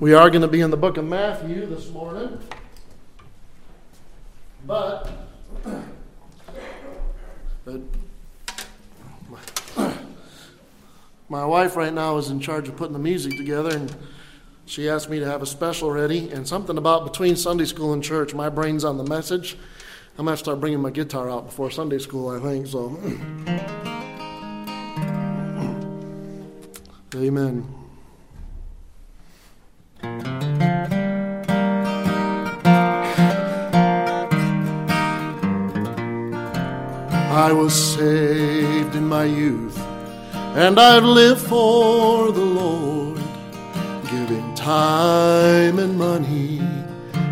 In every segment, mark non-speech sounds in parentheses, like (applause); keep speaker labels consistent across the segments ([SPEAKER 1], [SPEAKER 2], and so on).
[SPEAKER 1] We are going to be in the book of Matthew this morning. But, but my wife right now is in charge of putting the music together, and she asked me to have a special ready. And something about between Sunday school and church, my brain's on the message. I'm going to start bringing my guitar out before Sunday school, I think. So, (clears throat) amen. I was saved in my youth, and I've lived for the Lord, giving time and money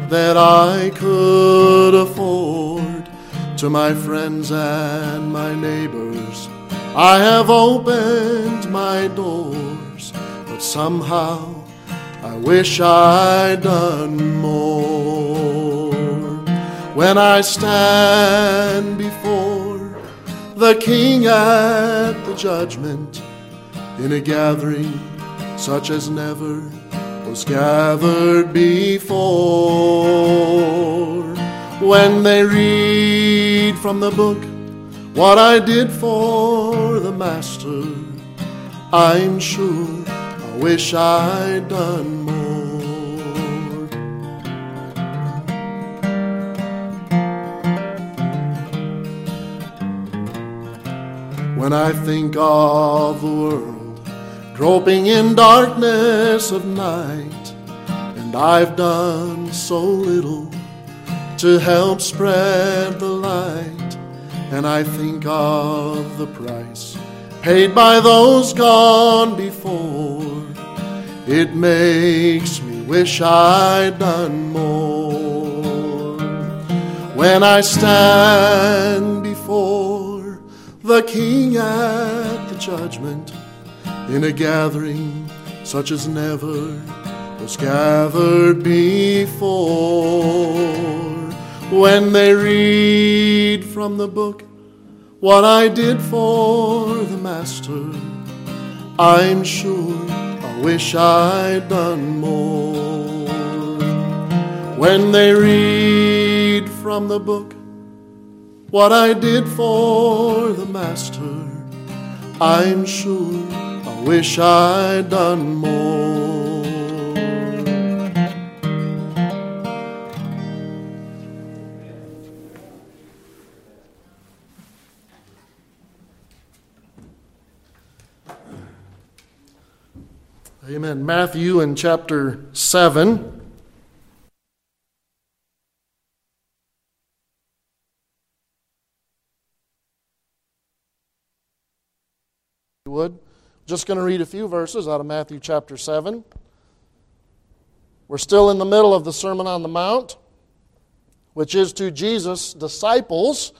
[SPEAKER 1] that I could afford to my friends and my neighbors. I have opened my doors, but somehow I wish I'd done more. When I stand before the King at the judgment in a gathering such as never was gathered before. When they read from the book what I did for the Master, I'm sure I wish I'd done When I think of the world groping in darkness of night, and I've done so little to help spread the light, and I think of the price paid by those gone before, it makes me wish I'd done more. When I stand the King at the judgment in a gathering such as never was gathered before, when they read from the book what I did for the Master, I'm sure I wish I'd done more. When they read from the book what I did for the Master, I'm sure I wish I'd done more. Amen. Matthew in chapter 7. You would. Just going to read a few verses out of Matthew chapter 7. We're still in the middle of the Sermon on the Mount, which is to Jesus' disciples.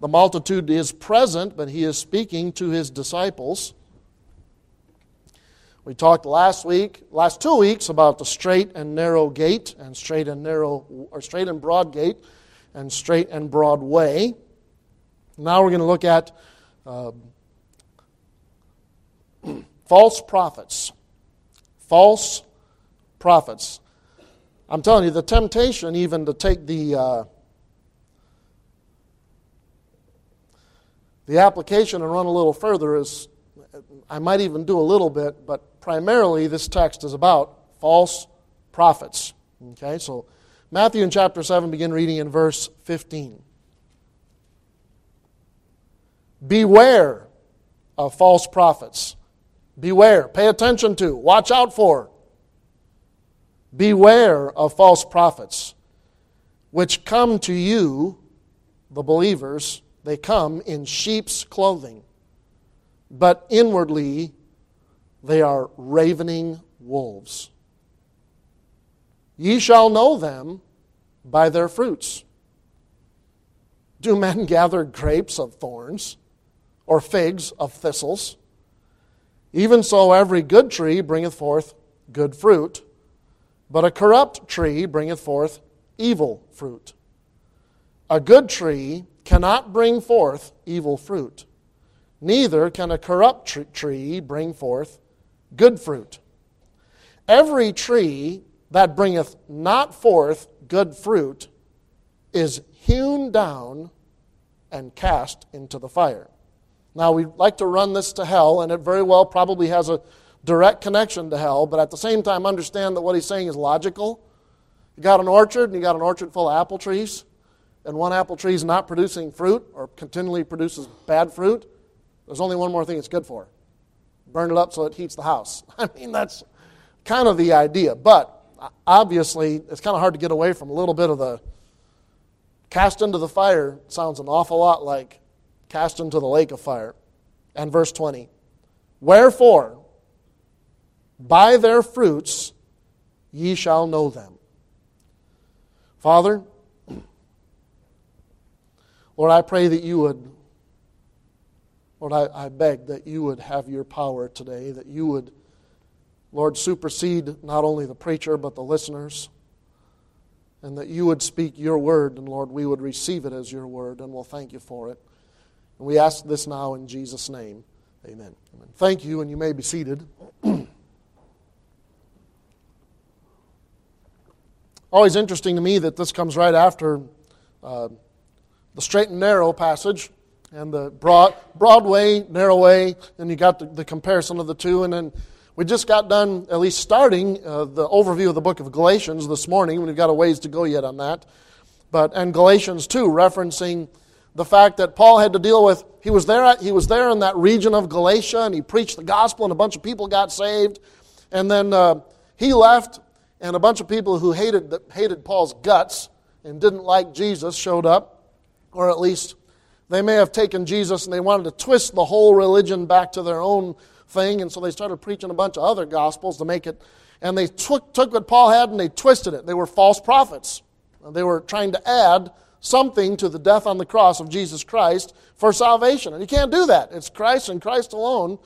[SPEAKER 1] The multitude is present, but he is speaking to his disciples. We talked last week, last two weeks, about the straight and narrow gate, and straight and narrow, or straight and broad gate, and straight and broad way. Now we're going to look at uh, false prophets. False prophets. I'm telling you, the temptation even to take the uh, the application and run a little further is I might even do a little bit, but primarily this text is about false prophets. Okay, so Matthew in chapter 7, begin reading in verse 15. Beware of false prophets. Beware. Pay attention to. Watch out for. Beware of false prophets, which come to you, the believers, they come in sheep's clothing but inwardly they are ravening wolves. Ye shall know them by their fruits. Do men (laughs) gather grapes of thorns, or figs of thistles? Even so, every good tree bringeth forth good fruit, but a corrupt tree bringeth forth evil fruit. A good tree cannot bring forth evil fruit neither can a corrupt tree bring forth good fruit. Every tree that bringeth not forth good fruit is hewn down and cast into the fire. Now, we like to run this to hell, and it very well probably has a direct connection to hell, but at the same time, understand that what he's saying is logical. You got an orchard, and you got an orchard full of apple trees, and one apple tree is not producing fruit or continually produces bad fruit. There's only one more thing it's good for burn it up so it heats the house. (laughs) I mean, that's kind of the idea. But uh, obviously, it's kind of hard to get away from a little bit of the cast into the fire sounds an awful lot like cast into the lake of fire. And verse 20 Wherefore, by their fruits ye shall know them. Father, (clears throat) Lord, I pray that you would, Lord, I, I beg that you would have your power today, that you would, Lord, supersede not only the preacher but the listeners, and that you would speak your word, and Lord, we would receive it as your word, and we'll thank you for it. And we ask this now in Jesus' name. Amen. Amen. Thank you, and you may be seated. (clears throat) Always interesting to me that this comes right after uh, the straight and narrow passage and the broad, broad way, narrow way, and you got the, the comparison of the two. And then we just got done, at least starting uh, the overview of the book of Galatians this morning. We've got a ways to go yet on that. But, and Galatians 2, referencing the fact that Paul had to deal with, he was there, he was there in that region of Galatia and he preached the gospel and a bunch of people got saved. And then uh, he left and a bunch of people who hated, hated Paul's guts and didn't like Jesus showed up, or at least they may have taken Jesus and they wanted to twist the whole religion back to their own thing, and so they started preaching a bunch of other gospels to make it, and they took, took what Paul had and they twisted it. They were false prophets. They were trying to add something to the death on the cross of Jesus Christ for salvation. And you can't do that. It's Christ and Christ alone.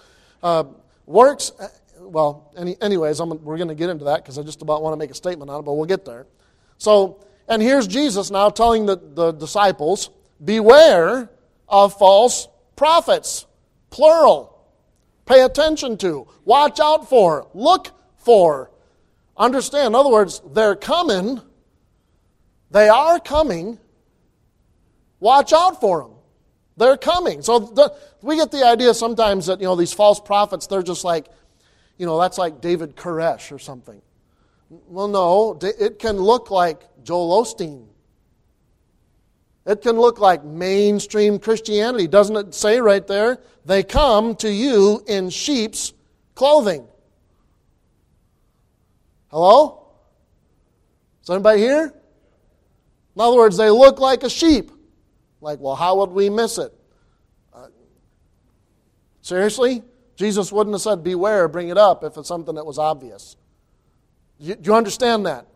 [SPEAKER 1] Uh, works well, any, anyways, I'm, we're going to get into that because I just about want to make a statement on it, but we'll get there. So, and here's Jesus now telling the, the disciples, beware of false prophets, plural. Pay attention to, watch out for, look for. Understand, in other words, they're coming, they are coming. Watch out for them. They're coming. So the, we get the idea sometimes that, you know, these false prophets, they're just like, you know, that's like David Koresh or something. Well, no, it can look like Joel Osteen. It can look like mainstream Christianity. Doesn't it say right there? They come to you in sheep's clothing. Hello? Is anybody here? In other words, they look like a sheep. Like, well, how would we miss it? Uh, seriously? Jesus wouldn't have said, Beware, bring it up, if it's something that was obvious. Do you understand that?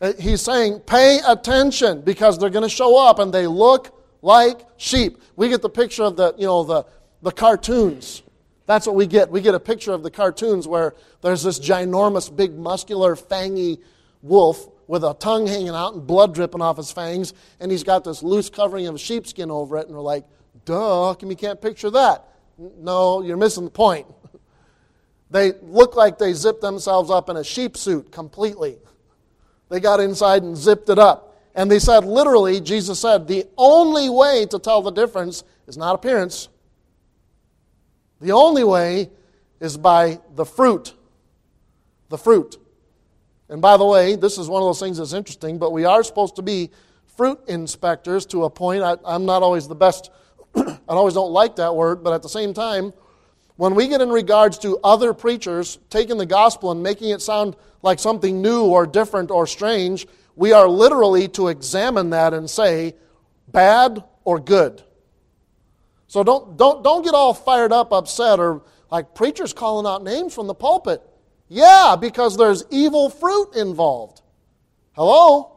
[SPEAKER 1] Uh, he's saying, Pay attention because they're going to show up and they look like sheep. We get the picture of the, you know, the, the cartoons. That's what we get. We get a picture of the cartoons where there's this ginormous, big, muscular, fangy wolf with a tongue hanging out and blood dripping off his fangs, and he's got this loose covering of sheepskin over it, and we're like, duh, come you can't picture that? No, you're missing the point. (laughs) They look like they zipped themselves up in a sheep suit completely. They got inside and zipped it up. And they said, literally, Jesus said, the only way to tell the difference is not appearance. The only way is by the fruit. The fruit. And by the way, this is one of those things that's interesting, but we are supposed to be fruit inspectors to a point. I, am not always the best (clears throat) I always don't like that word, but at the same time, when we get in regards to other preachers taking the gospel and making it sound like something new or different or strange, we are literally to examine that and say, bad or good. So don't, don't, don't get all fired up, upset, or like preachers calling out names from the pulpit. Yeah, because there's evil fruit involved. Hello?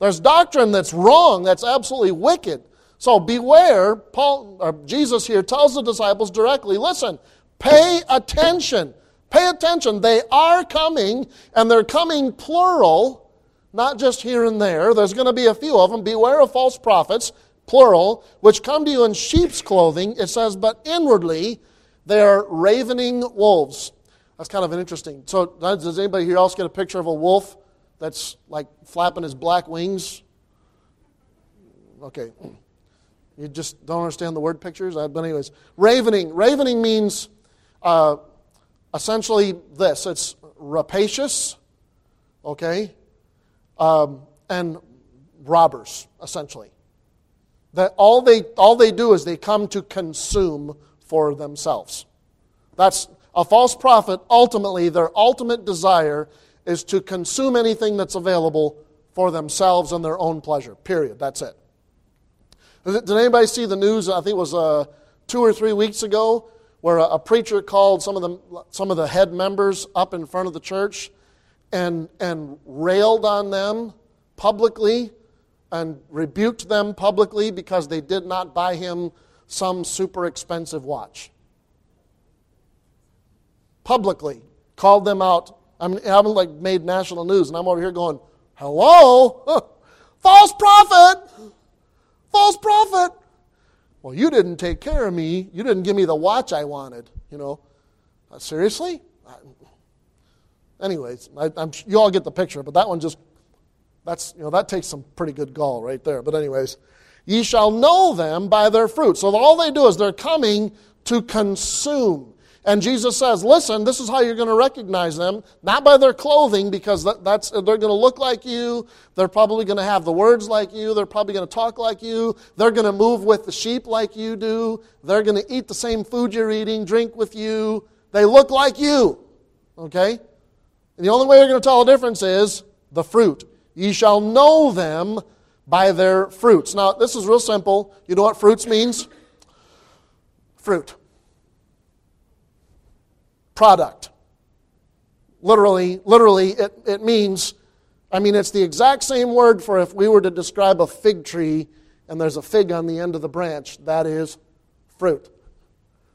[SPEAKER 1] There's doctrine that's wrong, that's absolutely wicked. So beware, Paul, or Jesus here tells the disciples directly listen, pay attention. Pay attention. They are coming, and they're coming plural, not just here and there. There's going to be a few of them. Beware of false prophets, plural, which come to you in sheep's clothing. It says, but inwardly they are ravening wolves. That's kind of an interesting. So, does anybody here else get a picture of a wolf that's like flapping his black wings? Okay. You just don't understand the word pictures? But, anyways, ravening. Ravening means uh, essentially this it's rapacious, okay, um, and robbers, essentially. That all they, all they do is they come to consume for themselves. That's a false prophet, ultimately, their ultimate desire is to consume anything that's available for themselves and their own pleasure. Period. That's it. Did anybody see the news? I think it was uh, two or three weeks ago, where a, a, preacher called some of the some of the head members up in front of the church, and and railed on them publicly, and rebuked them publicly because they did not buy him some super expensive watch. Publicly called them out. I mean, I haven't like made national news, and I'm over here going, "Hello, false prophet." false prophet. Well, you didn't take care of me. You didn't give me the watch I wanted. You know, uh, seriously? anyways, I, you all get the picture, but that one just, that's, you know, that takes some pretty good gall right there. But, anyways, ye shall know them by their fruit. So all they do is they're coming to consume. And Jesus says, listen, this is how you're going to recognize them, not by their clothing, because that, that's, they're going to look like you. They're probably going to have the words like you. They're probably going to talk like you. They're going to move with the sheep like you do. They're going to eat the same food you're eating, drink with you. They look like you. Okay? And the only way you're going to tell the difference is the fruit. Ye shall know them by their fruits. Now, this is real simple. You know what fruits means? Fruit product. Literally, literally, it, it means, I mean, it's the exact same word for if we were to describe a fig tree and there's a fig on the end of the branch, that is fruit.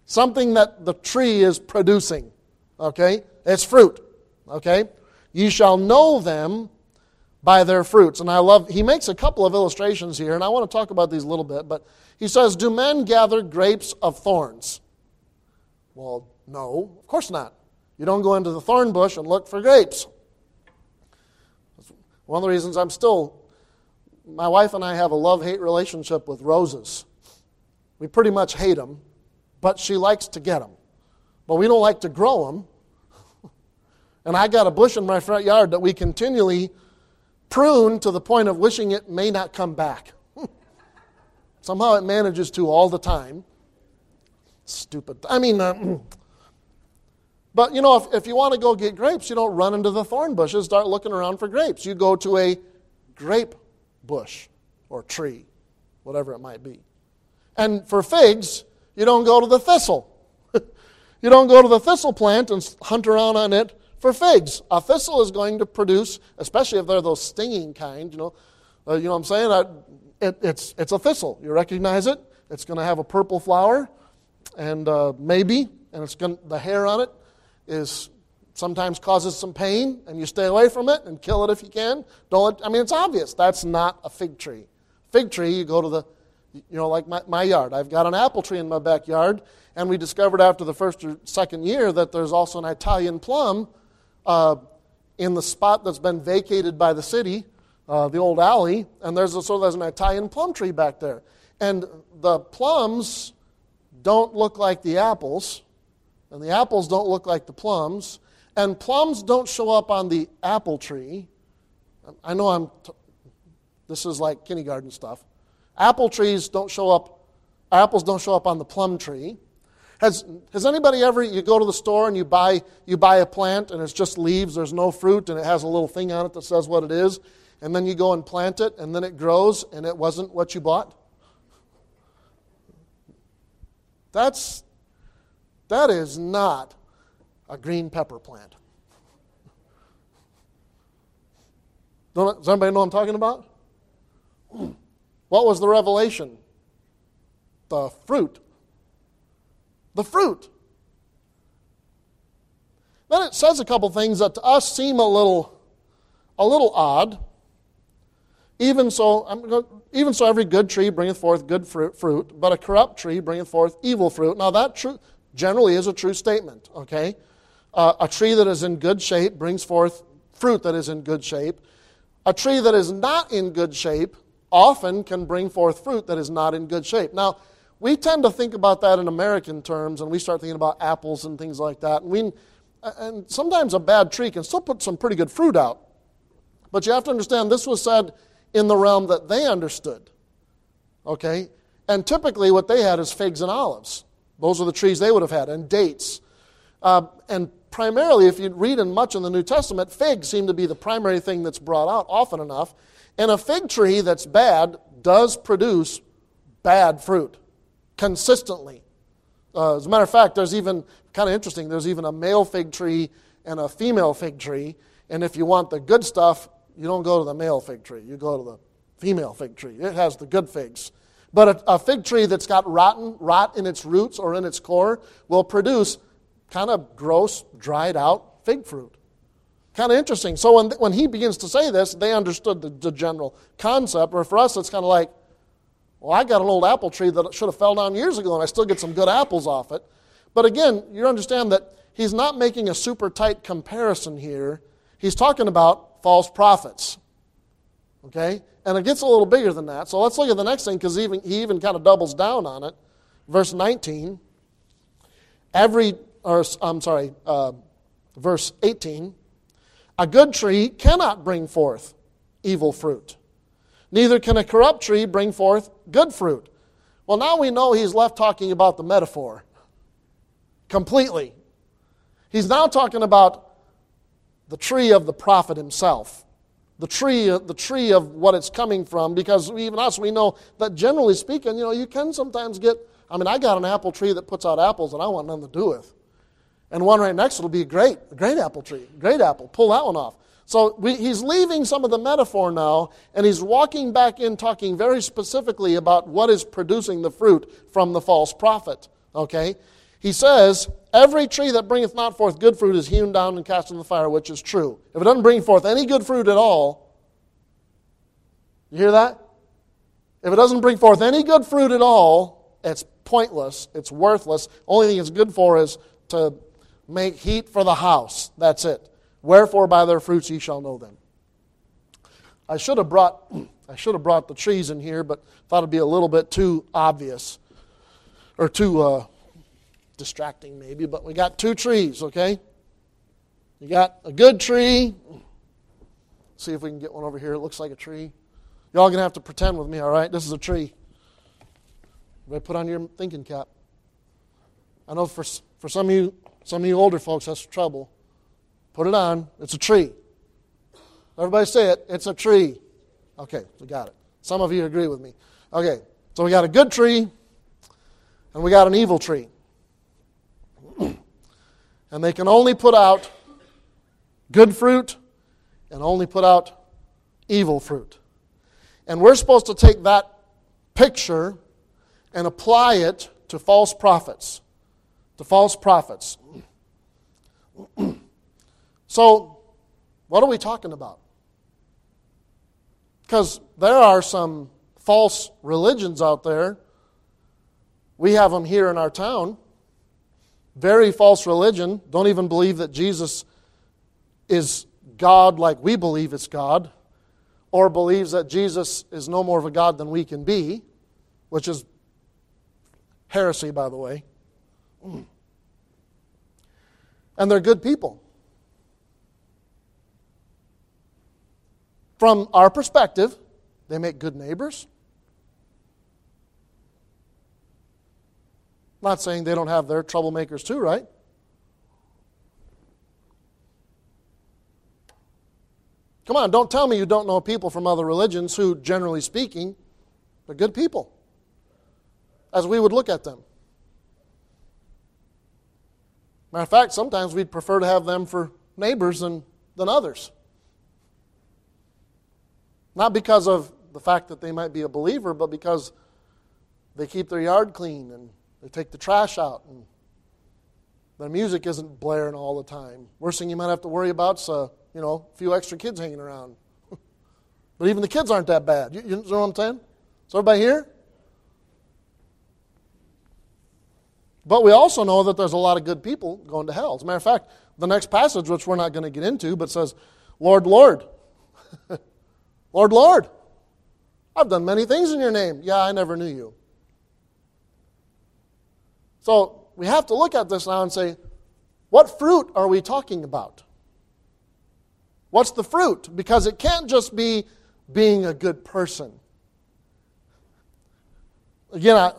[SPEAKER 1] Something that the tree is producing. Okay? It's fruit. Okay? Ye shall know them by their fruits. And I love, he makes a couple of illustrations here, and I want to talk about these a little bit. But he says, Do men gather grapes of thorns? Well, no, of course not. You don't go into the thorn bush and look for grapes. one of the reasons I'm still, my wife and I have a love hate relationship with roses. We pretty much hate them, but she likes to get them. But we don't like to grow them. (laughs) And I got a bush in my front yard that we continually prune to the point of wishing it may not come back. (laughs) Somehow it manages to all the time. Stupid. I mean, uh, (clears throat) But you know, if, if you want to go get grapes, you don't run into the thorn bushes, start looking around for grapes. You go to a grape bush or tree, whatever it might be. And for figs, you don't go to the thistle. (laughs) you don't go to the thistle plant and hunt around on it for figs. A thistle is going to produce, especially if they're those stinging kind, you know, uh, you know what I'm saying? Uh, it, it's, it's a thistle. You recognize it. It's going to have a purple flower, and uh, maybe, and it's going the hair on it is sometimes causes some pain, and you stay away from it and kill it if you can. Don't. Let, I mean, it's obvious that's not a fig tree. Fig tree, you go to the, you know, like my, my yard. I've got an apple tree in my backyard, and we discovered after the first or second year that there's also an Italian plum uh, in the spot that's been vacated by the city, uh, the old alley, and there's a, so there's an Italian plum tree back there, and the plums don't look like the apples and the apples don't look like the plums, and plums don't show up on the apple tree. I know I'm, t- this is like kindergarten stuff. Apple trees don't show up, apples don't show up on the plum tree. Has, has anybody ever, you go to the store and you buy, you buy a plant and it's just leaves, there's no fruit, and it has a little thing on it that says what it is, and then you go and plant it, and then it grows, and it wasn't what you bought? That's, that is not a green pepper plant. Does anybody know what I'm talking about? What was the revelation? The fruit. The fruit. Then it says a couple things that to us seem a little, a little odd. Even so, even so, every good tree bringeth forth good fruit, but a corrupt tree bringeth forth evil fruit. Now that true, generally is a true statement, okay? Uh, a tree that is in good shape brings forth fruit that is in good shape. A tree that is not in good shape often can bring forth fruit that is not in good shape. Now, we tend to think about that in American terms, and we start thinking about apples and things like that. And, we, and sometimes a bad tree can still put some pretty good fruit out. But you have to understand this was said in the realm that they understood. Okay? And typically, what they had is figs and olives. Those are the trees they would have had, and dates. Uh, and primarily, if you read in much in the New Testament, figs seem to be the primary thing that's brought out often enough. And a fig tree that's bad does produce bad fruit consistently. Uh, as a matter of fact, there's even, kind of interesting, there's even a male fig tree and a female fig tree. And if you want the good stuff, you don't go to the male fig tree, you go to the female fig tree. It has the good figs. But a, a fig tree that's got rotten, rot in its roots or in its core will produce kind of gross, dried out fig fruit. Kind of interesting. So when, when he begins to say this, they understood the, the general concept. Or for us, it's kind of like, well, I got an old apple tree that should have fell down years ago, and I still get some good apples off it. But again, you understand that he's not making a super tight comparison here. He's talking about false prophets. Okay? And it gets a little bigger than that. So let's look at the next thing because even, he even kind of doubles down on it. Verse 19. Every, or I'm sorry, uh, verse 18. A good tree cannot bring forth evil fruit, neither can a corrupt tree bring forth good fruit. Well, now we know he's left talking about the metaphor completely. He's now talking about the tree of the prophet himself the tree, uh, the tree of what it's coming from, because even us, we know that generally speaking, you know, you can sometimes get, I mean, I got an apple tree that puts out apples that I want nothing to do with. And one right next to it will be great, a great apple tree, great apple. Pull that one off. So we, he's leaving some of the metaphor now, and he's walking back in talking very specifically about what is producing the fruit from the false prophet. Okay? He says, Every tree that bringeth not forth good fruit is hewn down and cast in the fire, which is true. If it doesn't bring forth any good fruit at all, you hear that? If it doesn't bring forth any good fruit at all, it's pointless, it's worthless. Only thing it's good for is to make heat for the house. That's it. Wherefore by their fruits ye shall know them. I should have brought (clears throat) I should have brought the trees in here, but thought it'd be a little bit too obvious or too uh, distracting maybe, but we got two trees, okay? You got a good tree. See if we can get one over here. It looks like a tree. Y'all gonna have to pretend with me, all right? This is a tree. Everybody put on your thinking cap. I know for, for some of you, some of you older folks, that's trouble. Put it on. It's a tree. Everybody say it. It's a tree. Okay, we got it. Some of you agree with me. Okay, so we got a good tree and we got an evil tree and they can only put out good fruit and only put out evil fruit. And we're supposed to take that picture and apply it to false prophets. To false prophets. (clears throat) so, what are we talking about? Because there are some false religions out there. We have them here in our town very false religion, don't even believe that Jesus is God like we believe it's God, or believes that Jesus is no more of a God than we can be, which is heresy, by the way. Mm. And they're good people. From our perspective, they make good neighbors. Not saying they don't have their troublemakers too, right? Come on, don't tell me you don't know people from other religions who, generally speaking, are good people, as we would look at them. Matter of fact, sometimes we'd prefer to have them for neighbors than, than others. Not because of the fact that they might be a believer, but because they keep their yard clean and they take the trash out and the music isn't blaring all the time. Worst thing you might have to worry about is, uh, you know, a few extra kids hanging around. (laughs) but even the kids aren't that bad. You, you know what I'm saying? Is everybody here? But we also know that there's a lot of good people going to hell. As a matter of fact, the next passage, which we're not going to get into, but says, Lord, Lord. (laughs) Lord, Lord. I've done many things in your name. Yeah, I never knew you. So we have to look at this now and say, what fruit are we talking about? What's the fruit? Because it can't just be being a good person. Again, I,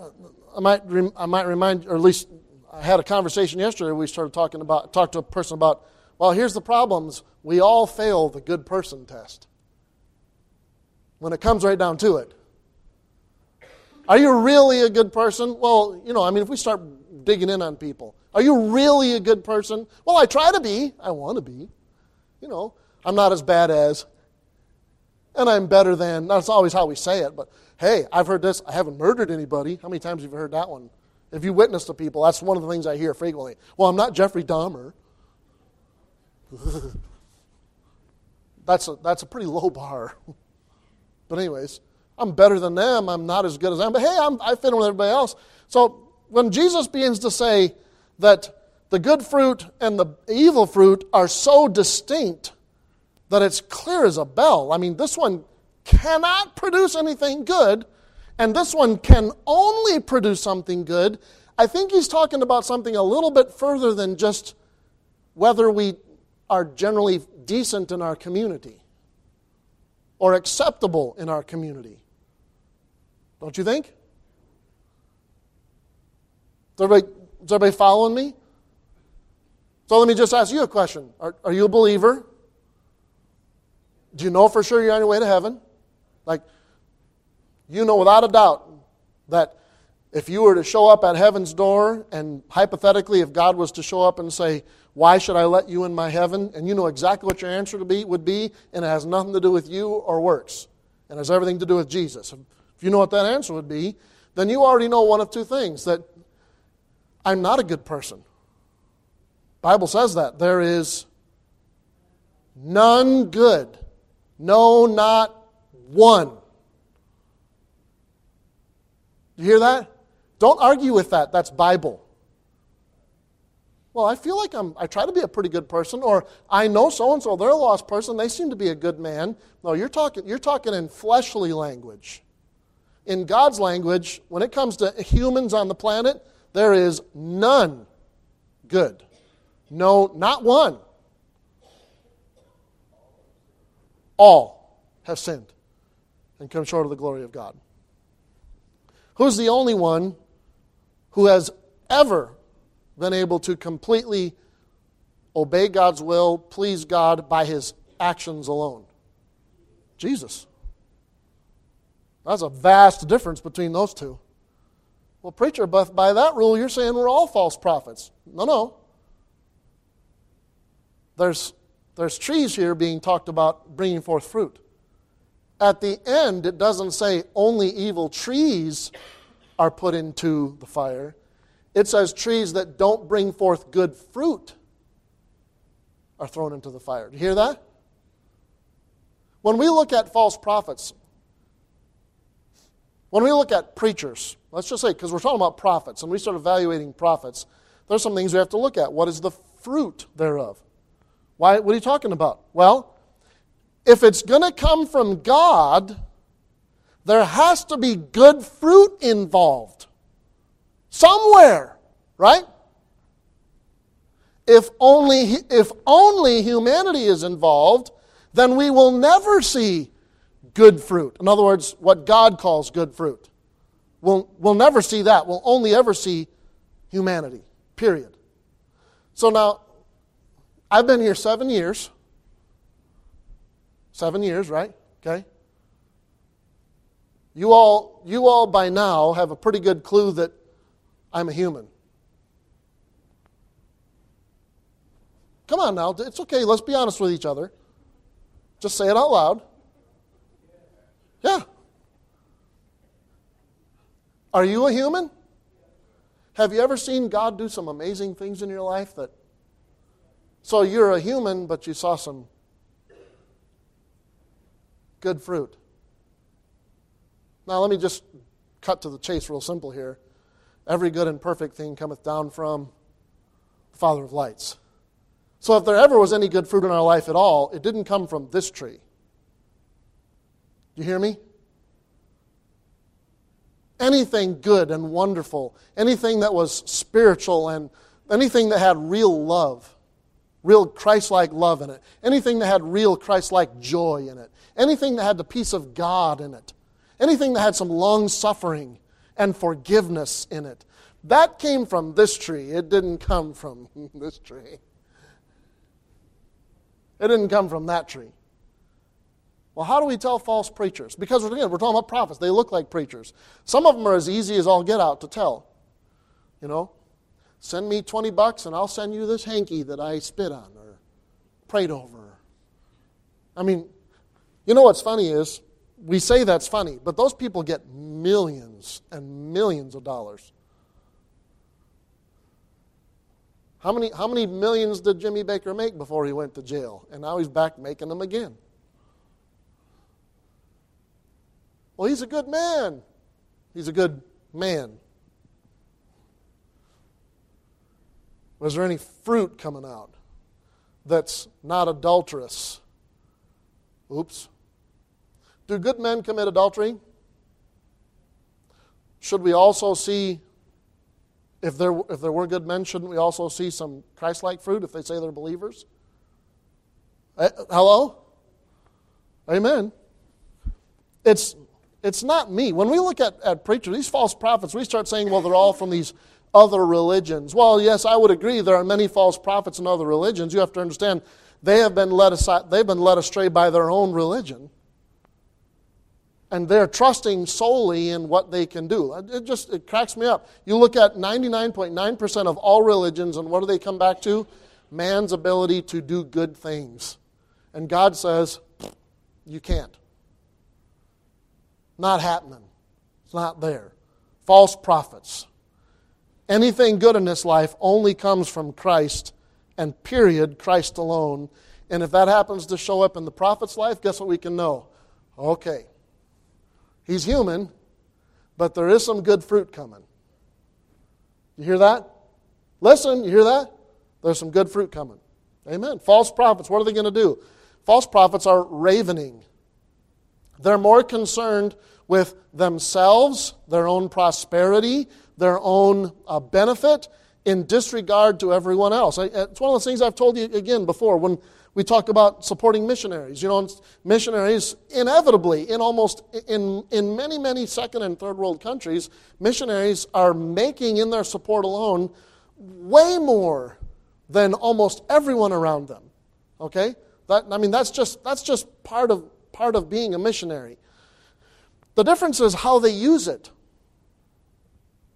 [SPEAKER 1] I might, I might remind, or at least I had a conversation yesterday. We started talking about, talked to a person about, well, here's the problems. We all fail the good person test when it comes right down to it. Are you really a good person? Well, you know, I mean, if we start digging in on people, are you really a good person? Well, I try to be. I want to be. You know, I'm not as bad as, and I'm better than. That's always how we say it, but hey, I've heard this. I haven't murdered anybody. How many times have you heard that one? If you witness to people, that's one of the things I hear frequently. Well, I'm not Jeffrey Dahmer. (laughs) that's, a, that's a pretty low bar. (laughs) but, anyways, I'm better than them. I'm not as good as them. But hey, I'm, I fit in with everybody else. So, when Jesus begins to say that the good fruit and the evil fruit are so distinct that it's clear as a bell. I mean, this one cannot produce anything good, and this one can only produce something good, I think he's talking about something a little bit further than just whether we are generally decent in our community or acceptable in our community. Don't you think? Is everybody, is everybody following me? So let me just ask you a question. Are, are you a believer? Do you know for sure you're on your way to heaven? Like, you know without a doubt that if you were to show up at heaven's door, and hypothetically, if God was to show up and say, Why should I let you in my heaven? and you know exactly what your answer to be, would be, and it has nothing to do with you or works, and has everything to do with Jesus. If you know what that answer would be, then you already know one of two things that I'm not a good person. Bible says that. There is none good. No, not one. You hear that? Don't argue with that. That's Bible. Well, I feel like I'm, I try to be a pretty good person, or I know so and so, they're a lost person, they seem to be a good man. No, you're talking, you're talking in fleshly language. In God's language, when it comes to humans on the planet, there is none good. No, not one. All have sinned and come short of the glory of God. Who's the only one who has ever been able to completely obey God's will, please God by his actions alone? Jesus. That's a vast difference between those two. Well, preacher, but by that rule, you're saying we're all false prophets. No, no. There's, there's trees here being talked about bringing forth fruit. At the end, it doesn't say only evil trees are put into the fire. It says trees that don't bring forth good fruit are thrown into the fire. Do you hear that? When we look at false prophets, when we look at preachers, let's just say, because we're talking about prophets, and we start evaluating prophets, there's some things we have to look at. What is the fruit thereof? Why, what are you talking about? Well, if it's going to come from God, there has to be good fruit involved. Somewhere, right? If only, if only humanity is involved, then we will never see good fruit. In other words, what God calls good fruit. We'll, we'll never see that. We'll only ever see humanity, period. So now, I've been here seven years. Seven years, right? Okay. You all, you all by now have a pretty good clue that I'm a human. Come on now, it's okay. Let's be honest with each other. Just say it out loud. Yeah. Are you a human? Have you ever seen God do some amazing things in your life that so you're a human but you saw some good fruit. Now, let me just cut to the chase real simple here. Every good and perfect thing cometh down from the Father of lights. So if there ever was any good fruit in our life at all, it didn't come from this tree. You hear me? Anything good and wonderful, anything that was spiritual and anything that had real love, real Christ like love in it, anything that had real Christ like joy in it, anything that had the peace of God in it, anything that had some long suffering and forgiveness in it, that came from this tree. It didn't come from (laughs) this tree. It didn't come from that tree. Well, how do we tell false preachers? Because again, we're talking about prophets. They look like preachers. Some of them are as easy as all get out to tell. You know, send me 20 bucks and I'll send you this hanky that I spit on or prayed over. I mean, you know what's funny is we say that's funny, but those people get millions and millions of dollars. How many, how many millions did Jimmy Bakker make before he went to jail? And now he's back making them again. Well, he's a good man. He's a good man. Was there any fruit coming out that's not adulterous? Oops. Do good men commit adultery? Should we also see if there, if there were good men, shouldn't we also see some Christ like fruit if they say they're believers? Uh, hello? Amen. It's, it's not me. When we look at, at preachers, these false prophets, we start saying, well, they're all from these other religions. Well, yes, I would agree there are many false prophets in other religions. You have to understand they have been led aside, they've been led astray by their own religion and they're trusting solely in what they can do. It just it cracks me up. You look at 99.9% of all religions, and what do they come back to? Man's ability to do good things. And God says, you can't. Not happening. It's not there. False prophets. Anything good in this life only comes from Christ, and period, Christ alone. And if that happens to show up in the prophet's life, guess what we can know? Okay, He's human, but there is some good fruit coming. You hear that? Listen, you hear that? There's some good fruit coming. Amen. False prophets, what are they going to do? False prophets are ravening. They're more concerned with themselves, their own prosperity, their own uh, benefit, in disregard to everyone else. It's one of those things I've told you again before. When we talk about supporting missionaries. You know, missionaries inevitably in almost in in many many second and third world countries, missionaries are making in their support alone way more than almost everyone around them. Okay? That I mean that's just that's just part of part of being a missionary. The difference is how they use it.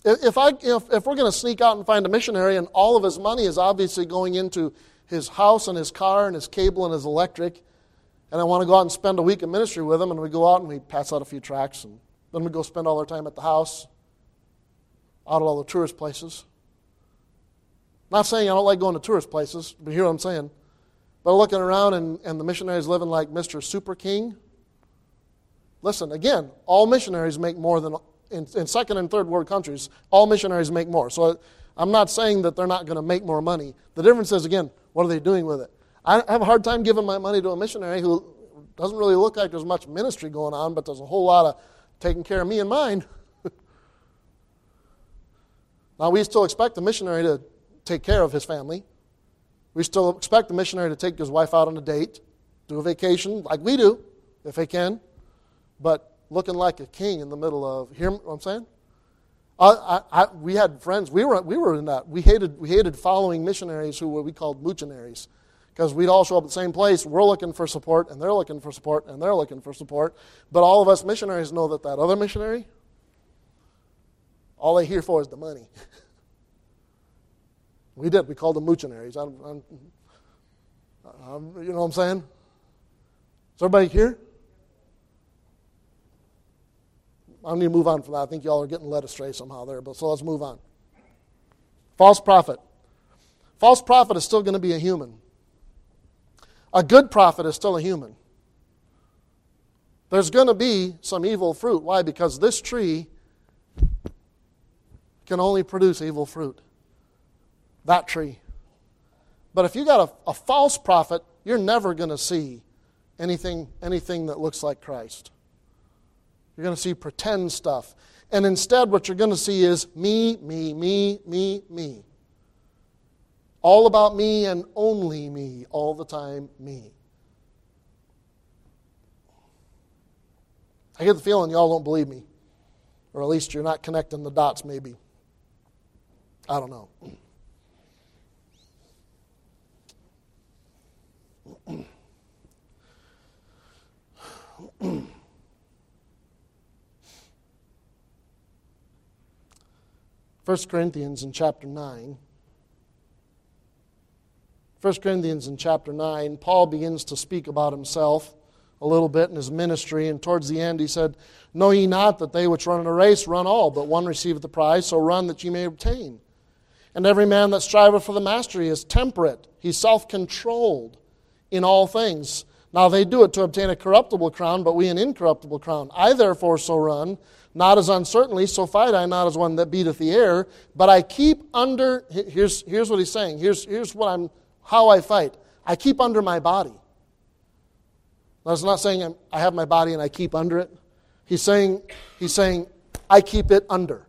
[SPEAKER 1] If, I, if, if we're going to sneak out and find a missionary and all of his money is obviously going into his house and his car and his cable and his electric, and I want to go out and spend a week in ministry with him, and we go out and we pass out a few tracts, and then we go spend all our time at the house, out at all the tourist places. Not saying I don't like going to tourist places, but hear what I'm saying. But looking around and, and the missionaries living like Mr. Super King. Listen, again, all missionaries make more than, in, in second and third world countries, all missionaries make more. So I'm not saying that they're not going to make more money. The difference is, again, what are they doing with it? I have a hard time giving my money to a missionary who doesn't really look like there's much ministry going on, but there's a whole lot of taking care of me and mine. (laughs) now, we still expect the missionary to take care of his family. We still expect the missionary to take his wife out on a date, do a vacation like we do, if they can, but looking like a king in the middle of, hear what I'm saying? I, I, we had friends. We were, we were in that. We hated, we hated following missionaries who were we called muchinaries because we'd all show up at the same place. We're looking for support, and they're looking for support, and they're looking for support. But all of us missionaries know that that other missionary, all they here for is the money. (laughs) we did. We called them muchinaries. I'm, I'm, I'm, you know what I'm saying? Is everybody here? I need to move on from that. I think y'all are getting led astray somehow there, but so let's move on. False prophet. False prophet is still going to be a human. A good prophet is still a human. There's going to be some evil fruit. Why? Because this tree can only produce evil fruit. That tree. But if you got a, a false prophet, you're never going to see anything, anything that looks like Christ. You're going to see pretend stuff. And instead, what you're going to see is me, me, me, me, me. All about me and only me, all the time, me. I get the feeling y'all don't believe me. Or at least you're not connecting the dots, maybe. I don't know. (clears throat) First Corinthians in chapter 9. 1 Corinthians in chapter 9, Paul begins to speak about himself a little bit in his ministry, and towards the end he said, Know ye not that they which run in a race run all, but one receiveth the prize, so run that ye may obtain. And every man that striveth for the mastery is temperate, he's self controlled in all things. Now they do it to obtain a corruptible crown, but we an incorruptible crown. I therefore so run, not as uncertainly, so fight I not as one that beateth the air, but I keep under. Here's, here's what he's saying. Here's, here's what I'm, how I fight. I keep under my body. Now, it's not saying I'm, I have my body and I keep under it. He's saying, he's saying, I keep it under.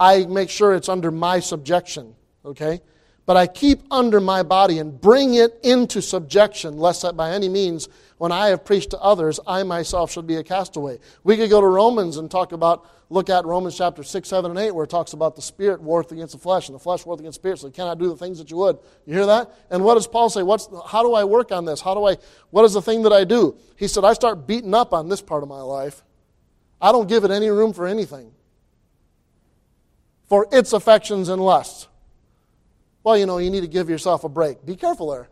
[SPEAKER 1] I make sure it's under my subjection, okay? But I keep under my body and bring it into subjection, lest that by any means, when I have preached to others, I myself should be a castaway. We could go to Romans and talk about, look at Romans chapter 6, 7, and 8, where it talks about the spirit warreth against the flesh, and the flesh warreth against the spirit, so you cannot do the things that you would. You hear that? And what does Paul say? What's, how do I work on this? How do I, what is the thing that I do? He said, I start beating up on this part of my life. I don't give it any room for anything. For its affections and lusts. Well, you know, you need to give yourself a break. Be careful there.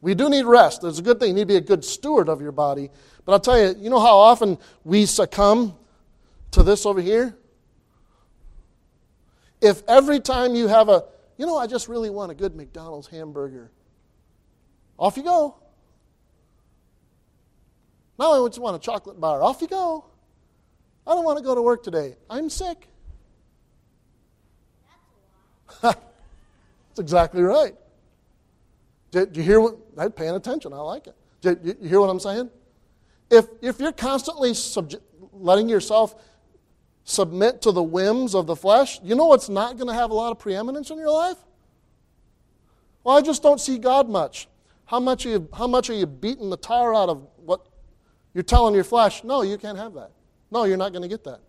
[SPEAKER 1] We do need rest. It's a good thing. You need to be a good steward of your body. But I'll tell you, you know how often we succumb to this over here? If every time you have a, you know, I just really want a good McDonald's hamburger, off you go. Now I just want a chocolate bar, off you go. I don't want to go to work today. I'm sick. (laughs) That's exactly right. Do you hear what? I'm paying attention. I like it. Do you hear what I'm saying? If, if you're constantly subject, letting yourself submit to the whims of the flesh, you know what's not going to have a lot of preeminence in your life? Well, I just don't see God much. How much are you, how much are you beating the tar out of what you're telling your flesh? No, you can't have that. No, you're not going to get that.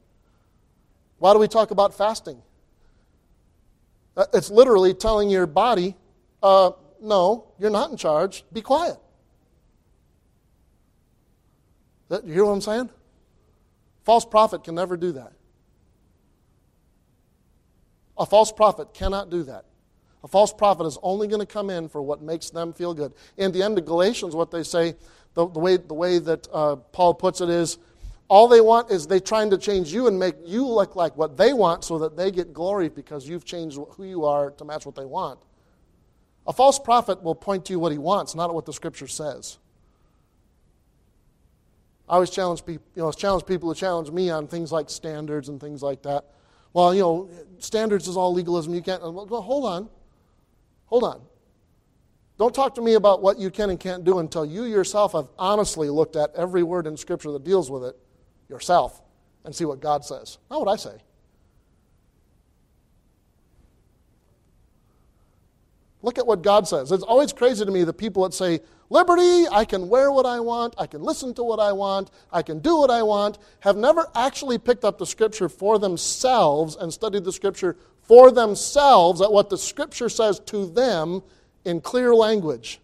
[SPEAKER 1] Why do we talk about fasting? Uh, it's literally telling your body, uh, no, you're not in charge. Be quiet. That, you hear what I'm saying? False prophet can never do that. A false prophet cannot do that. A false prophet is only going to come in for what makes them feel good. In the end of Galatians, what they say, the, the way, the way that uh, Paul puts it is all they want is they're trying to change you and make you look like what they want so that they get glory because you've changed who you are to match what they want. A false prophet will point to you what he wants, not what the scripture says. I always challenge people, you know, challenge people to challenge me on things like standards and things like that. Well, you know, standards is all legalism. You can't. Well, hold on. Hold on. Don't talk to me about what you can and can't do until you yourself have honestly looked at every word in Scripture that deals with it yourself and see what God says. Not what I say. Look at what God says. It's always crazy to me the people that say, Liberty, I can wear what I want, I can listen to what I want, I can do what I want, have never actually picked up the Scripture for themselves and studied the Scripture for themselves at what the Scripture says to them in clear language.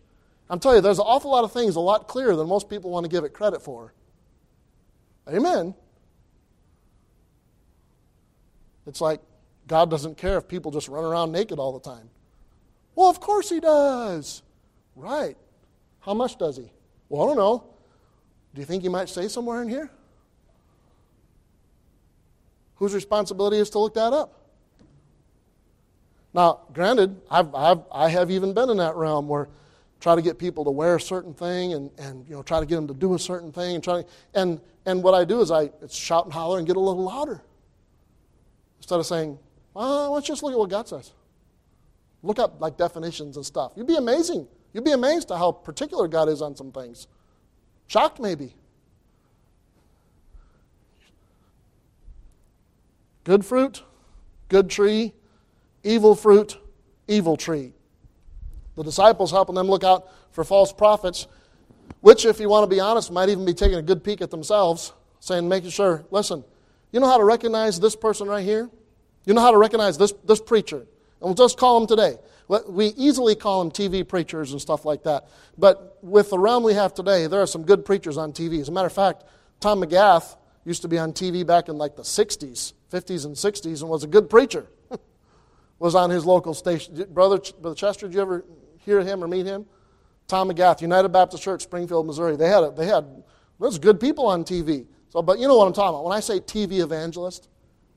[SPEAKER 1] I'm telling you, there's an awful lot of things a lot clearer than most people want to give it credit for. Amen. It's like God doesn't care if people just run around naked all the time. Well, of course He does. Right. How much does He? Well, I don't know. Do you think He might say somewhere in here? Whose responsibility is to look that up? Now, granted, I've, I've, I have even been in that realm where try to get people to wear a certain thing and, and you know, try to get them to do a certain thing. And, try to, and, and what I do is I shout and holler and get a little louder. Instead of saying, well, let's just look at what God says. Look up like definitions and stuff. You'd be amazing. You'd be amazed at how particular God is on some things. Shocked, maybe. Good fruit, good tree. Evil fruit, evil tree. The disciples helping them look out for false prophets, which, if you want to be honest, might even be taking a good peek at themselves, saying, making sure, listen, you know how to recognize this person right here? You know how to recognize this, this preacher? And we'll just call him today. We easily call them TV preachers and stuff like that. But with the realm we have today, there are some good preachers on TV. As a matter of fact, Tom McGath used to be on TV back in like the 60s, 50s and 60s, and was a good preacher. (laughs) was on his local station. Brother, Brother Chester, did you ever hear him or meet him? Tom McGath, United Baptist Church, Springfield, Missouri. They had, a, they had, there's good people on TV. So, but you know what I'm talking about. When I say TV evangelist,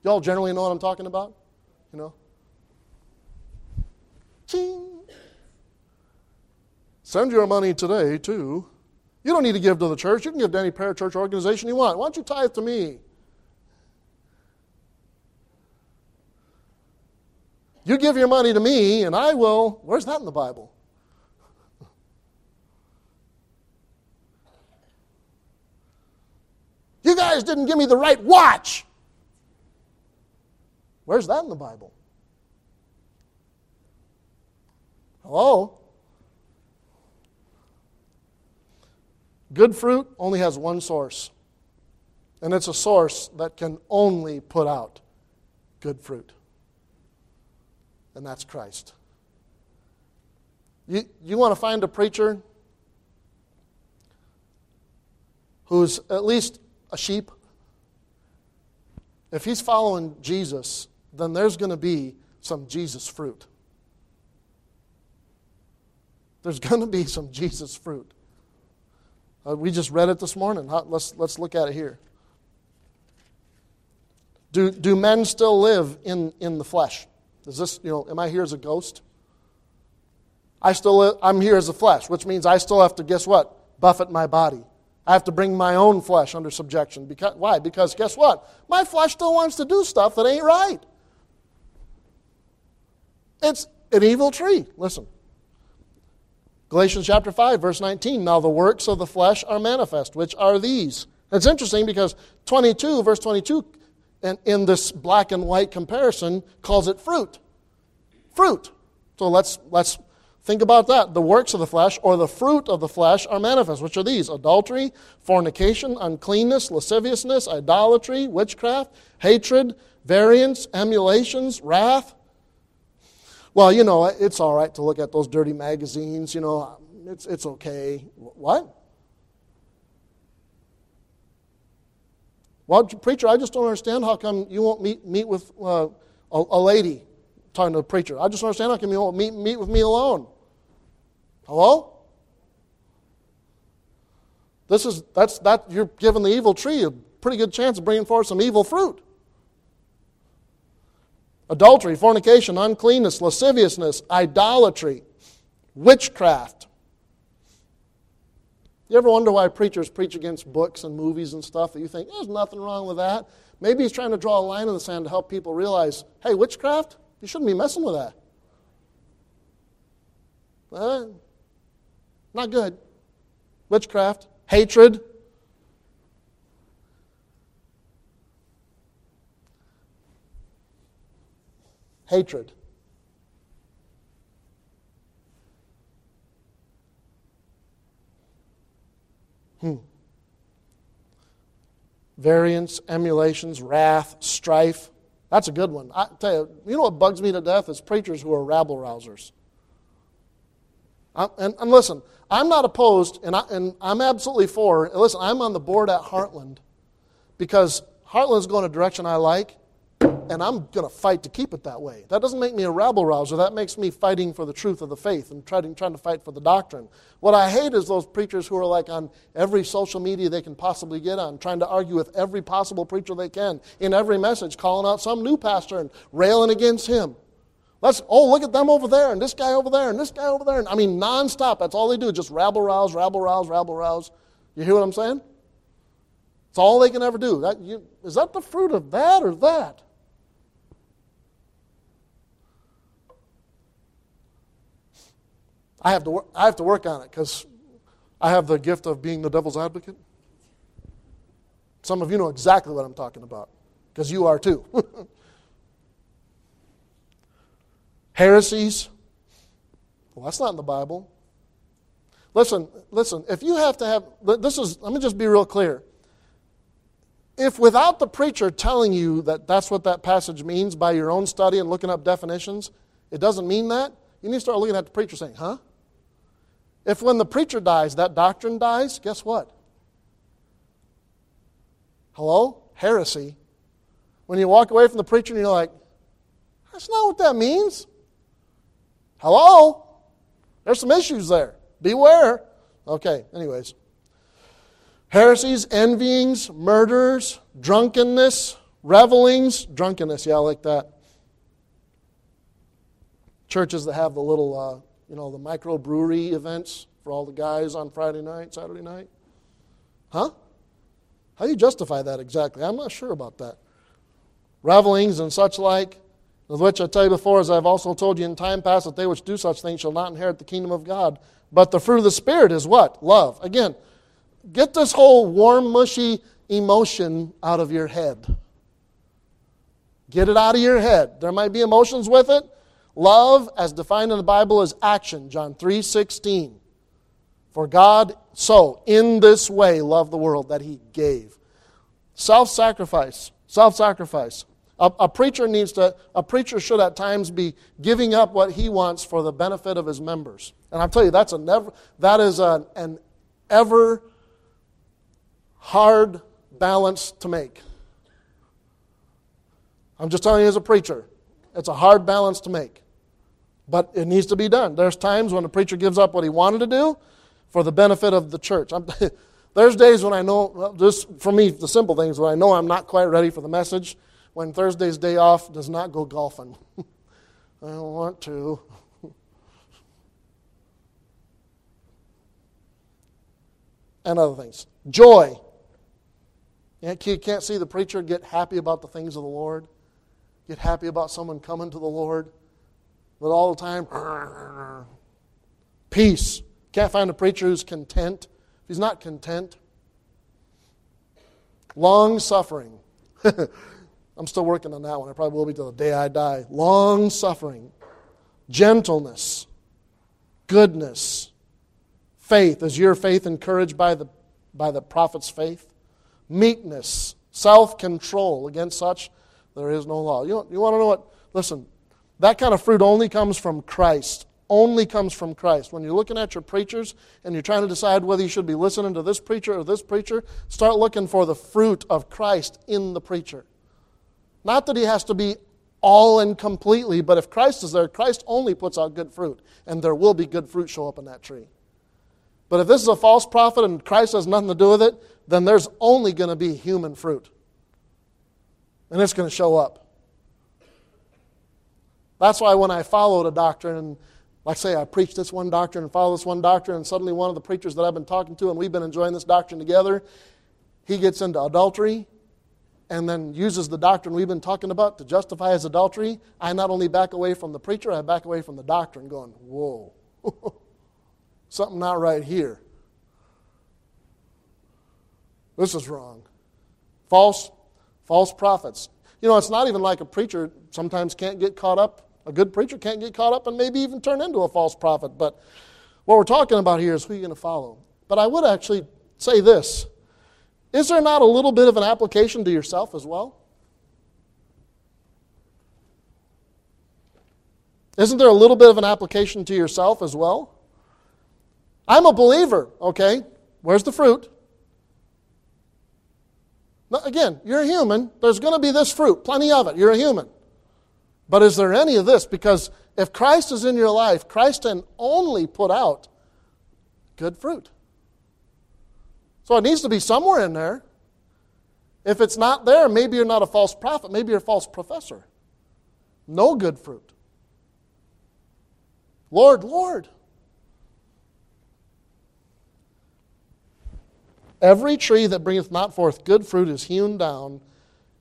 [SPEAKER 1] y'all generally know what I'm talking about? You know? Ching. Send your money today, too. You don't need to give to the church. You can give to any parachurch organization you want. Why don't you tithe to me? You give your money to me, and I will. Where's that in the Bible? You guys didn't give me the right watch. Where's that in the Bible? Hello? Good fruit only has one source, and it's a source that can only put out good fruit, and that's Christ. You, you want to find a preacher who's at least a sheep, if he's following Jesus, then there's going to be some Jesus fruit. There's going to be some Jesus fruit. Uh, we just read it this morning. Let's, let's look at it here. Do, do men still live in, in the flesh? Is this, you know, am I here as a ghost? I still I'm here as a flesh, which means I still have to, guess what? Buffet my body. I have to bring my own flesh under subjection. Because, why? Because guess what? My flesh still wants to do stuff that ain't right. It's an evil tree. Listen. Galatians chapter 5, verse 19. Now the works of the flesh are manifest, which are these. It's interesting because 22, verse 22, in, in this black and white comparison, calls it fruit. Fruit. So let's, let's Think about that. The works of the flesh, or the fruit of the flesh, are manifest, which are these adultery, fornication, uncleanness, lasciviousness, idolatry, witchcraft, hatred, variance, emulations, wrath. Well, you know, it's all right to look at those dirty magazines, you know, it's, it's okay. What? Well, preacher, I just don't understand how come you won't meet, meet with uh, a, a, lady talking to a preacher. I just don't understand how come you won't meet, meet with me alone. Hello? This is that's that you're giving the evil tree a pretty good chance of bringing forth some evil fruit. Adultery, fornication, uncleanness, lasciviousness, idolatry, witchcraft. You ever wonder why preachers preach against books and movies and stuff that you think there's nothing wrong with that? Maybe he's trying to draw a line in the sand to help people realize, hey, witchcraft, you shouldn't be messing with that. Well, not good. Witchcraft, hatred. Hatred. Hmm. Variance, emulations, wrath, strife. That's a good one. I tell you, you know what bugs me to death is preachers who are rabble rousers. And, and listen, I'm not opposed, and, I, and I'm absolutely for. Listen, I'm on the board at Heartland because Heartland's going a direction I like, and I'm going to fight to keep it that way. That doesn't make me a rabble rouser. That makes me fighting for the truth of the faith and trying, trying to fight for the doctrine. What I hate is those preachers who are like on every social media they can possibly get on, trying to argue with every possible preacher they can in every message, calling out some new pastor and railing against him. Let's, oh, look at them over there, and this guy over there, and this guy over there. And, I mean, nonstop. That's all they do, just rabble rouse, rabble rouse, rabble rouse. You hear what I'm saying? It's all they can ever do. That, you, is that the fruit of that or that? I have to, wor- I have to work on it because I have the gift of being the devil's advocate. Some of you know exactly what I'm talking about because you are too. (laughs) Heresies. Well, that's not in the Bible. Listen, listen, if you have to have, this is, let me just be real clear. If without the preacher telling you that that's what that passage means by your own study and looking up definitions, it doesn't mean that, you need to start looking at the preacher saying, huh? If when the preacher dies, that doctrine dies, guess what? Hello? Heresy. When you walk away from the preacher and you're like, that's not what that means. Hello? There's some issues there. Beware. Okay, anyways. Heresies, envyings, murders, drunkenness, revelings. Drunkenness, yeah, I like that. Churches that have the little, uh, you know, the microbrewery events for all the guys on Friday night, Saturday night. Huh? How do you justify that exactly? I'm not sure about that. Revelings and such like, with which I tell you before, as I've also told you in time past, that they which do such things shall not inherit the kingdom of God. But the fruit of the Spirit is what? Love. Again, get this whole warm, mushy emotion out of your head. Get it out of your head. There might be emotions with it. Love, as defined in the Bible, is action. John 3 16. For God so, in this way, loved the world that he gave. Self sacrifice. Self sacrifice. A, a, preacher needs to, a preacher should at times be giving up what he wants for the benefit of his members. And I'll tell you, that's a never, that is a, an ever hard balance to make. I'm just telling you as a preacher, it's a hard balance to make. But it needs to be done. There's times when a preacher gives up what he wanted to do for the benefit of the church. (laughs) there's days when I know, well, just for me, the simple things, when I know I'm not quite ready for the message, when Thursday's day off does not go golfing. (laughs) I don't want to. (laughs) and other things. Joy. You can't see the preacher get happy about the things of the Lord, get happy about someone coming to the Lord, but all the time, (laughs) peace. Can't find a preacher who's content. If he's not content, long suffering. I'm still working on that one. I probably will be till the day I die. Long suffering, gentleness, goodness, faith. Is your faith encouraged by the, by the prophet's faith? Meekness, self control. Against such, there is no law. You, you want to know what? Listen, that kind of fruit only comes from Christ. Only comes from Christ. When you're looking at your preachers and you're trying to decide whether you should be listening to this preacher or this preacher, start looking for the fruit of Christ in the preacher. Not that he has to be all and completely, but if Christ is there, Christ only puts out good fruit, and there will be good fruit show up in that tree. But if this is a false prophet and Christ has nothing to do with it, then there's only going to be human fruit. And it's going to show up. That's why when I followed a doctrine, and like say I preach this one doctrine and follow this one doctrine, and suddenly one of the preachers that I've been talking to and we've been enjoying this doctrine together, he gets into adultery and then uses the doctrine we've been talking about to justify his adultery, I not only back away from the preacher, I back away from the doctrine, going, whoa, (laughs) something not right here. This is wrong. False, false prophets. You know, it's not even like a preacher sometimes can't get caught up. A good preacher can't get caught up and maybe even turn into a false prophet. But what we're talking about here is who you're going to follow. But I would actually say this is there not a little bit of an application to yourself as well? Isn't there a little bit of an application to yourself as well? I'm a believer, okay? Where's the fruit? Now, again, you're a human. There's going to be this fruit, plenty of it. You're a human. But is there any of this? Because if Christ is in your life, Christ can only put out good fruit. So it needs to be somewhere in there. If it's not there, maybe you're not a false prophet, maybe you're a false professor. No good fruit. Lord, Lord. Every tree that bringeth not forth good fruit is hewn down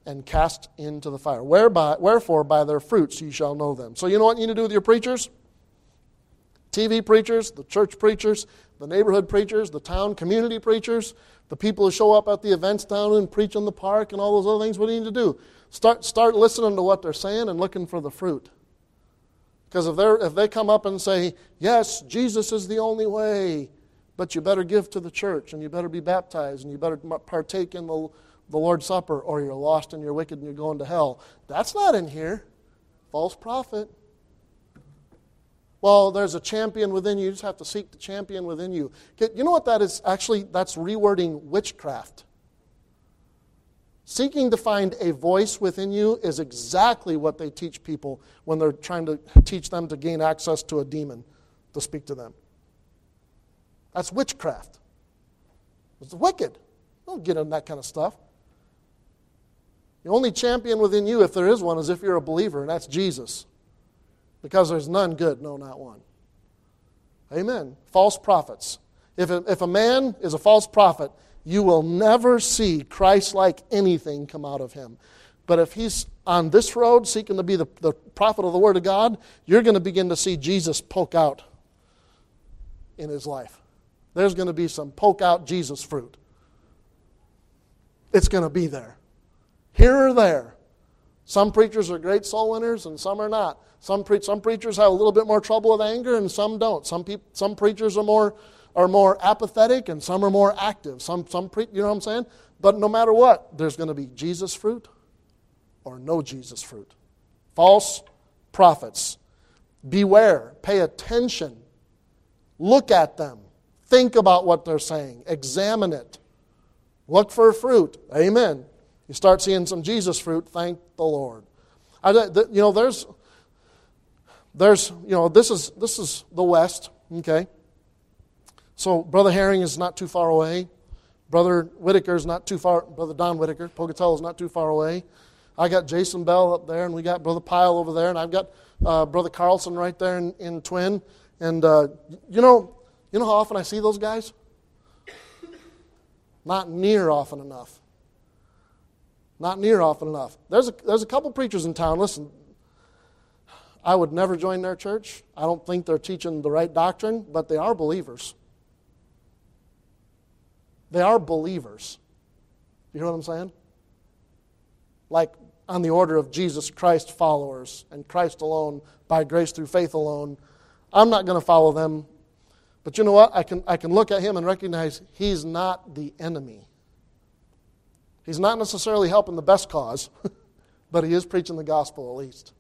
[SPEAKER 1] and cast into the fire. Whereby, wherefore, by their fruits ye shall know them. So, you know what you need to do with your preachers? TV preachers, the church preachers, the neighborhood preachers, the town community preachers, the people who show up at the events down and preach in the park and all those other things. What do you need to do? Start, start listening to what they're saying and looking for the fruit. Because if, they're, if they come up and say, Yes, Jesus is the only way, but you better give to the church and you better be baptized and you better partake in the, the Lord's Supper or you're lost and you're wicked and you're going to hell. That's not in here. False prophet. Well, there's a champion within you. You just have to seek the champion within you. You know what that is? Actually, that's rewording witchcraft. Seeking to find a voice within you is exactly what they teach people when they're trying to teach them to gain access to a demon to speak to them. That's witchcraft. It's wicked. Don't get in that kind of stuff. The only champion within you, if there is one, is if you're a believer, and that's Jesus. Because there's none good, no, not one. Amen. False prophets. If a, if a man is a false prophet, you will never see Christ like anything come out of him. But if he's on this road seeking to be the, the prophet of the Word of God, you're going to begin to see Jesus poke out in his life. There's going to be some poke out Jesus fruit. It's going to be there. Here or there. Some preachers are great soul winners and some are not. Some, pre- some preachers have a little bit more trouble with anger and some don't. Some, some preachers are more are more apathetic and some are more active. Some, some pre- you know what I'm saying? But no matter what, there's going to be Jesus fruit or no Jesus fruit. False prophets. Beware, pay attention, look at them, think about what they're saying, examine it, look for fruit. Amen. You start seeing some Jesus fruit, thank the Lord. I, you know, there's, there's, you know, this is this is the West, okay. So Brother Herring is not too far away. Brother Whitaker is not too far. Brother Don Whitaker, Pocatello is not too far away. I got Jason Bell up there, and we got Brother Pyle over there, and I've got uh, Brother Carlson right there in, in Twin. And uh, you know, you know how often I see those guys? Not near often enough. Not near often enough. There's a, there's a couple preachers in town. Listen, I would never join their church. I don't think they're teaching the right doctrine, but they are believers. They are believers. You hear what I'm saying? Like on the order of Jesus Christ followers and Christ alone, by grace through faith alone. I'm not going to follow them. But you know what? I can, I can look at him and recognize he's not the enemy. He's not necessarily helping the best cause, (laughs) but he is preaching the gospel at least.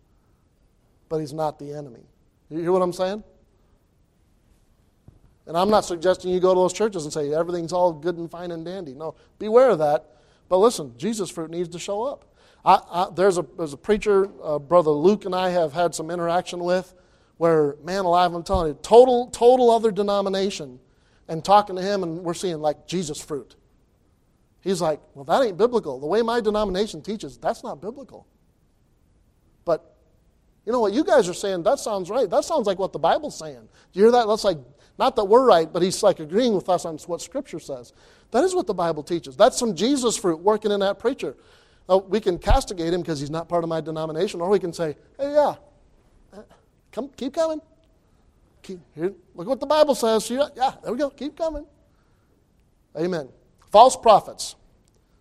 [SPEAKER 1] But he's not the enemy. You hear what I'm saying? And I'm not suggesting you go to those churches and say everything's all good and fine and dandy. No, beware of that. But listen, Jesus fruit needs to show up. I, I, there's, a, there's a preacher, uh, Brother Luke and I have had some interaction with, where, man alive, I'm telling you, total, total other denomination, and talking to him, and we're seeing like Jesus fruit. He's like, well, that ain't biblical. The way my denomination teaches, that's not biblical. But you know what you guys are saying? That sounds right. That sounds like what the Bible's saying. Do you hear that? That's like not that we're right, but he's like agreeing with us on what Scripture says. That is what the Bible teaches. That's some Jesus fruit working in that preacher. Now, we can castigate him because he's not part of my denomination, or we can say, hey, yeah, uh, come, keep coming. Keep, here, look what the Bible says. Yeah, there we go. Keep coming. Amen. False prophets.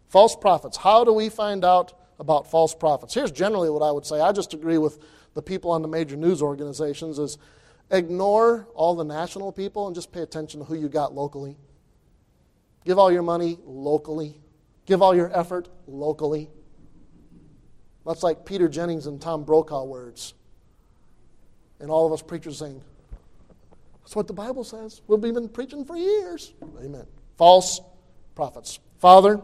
[SPEAKER 1] False prophets. How do we find out about false prophets? Here's generally what I would say. I just agree with the people on the major news organizations is Ignore all the national people and just pay attention to who you got locally. Give all your money locally. Give all your effort locally. That's like Peter Jennings and Tom Brokaw words. And all of us preachers saying, That's what the Bible says. We've been preaching for years. Amen. False prophets. Father,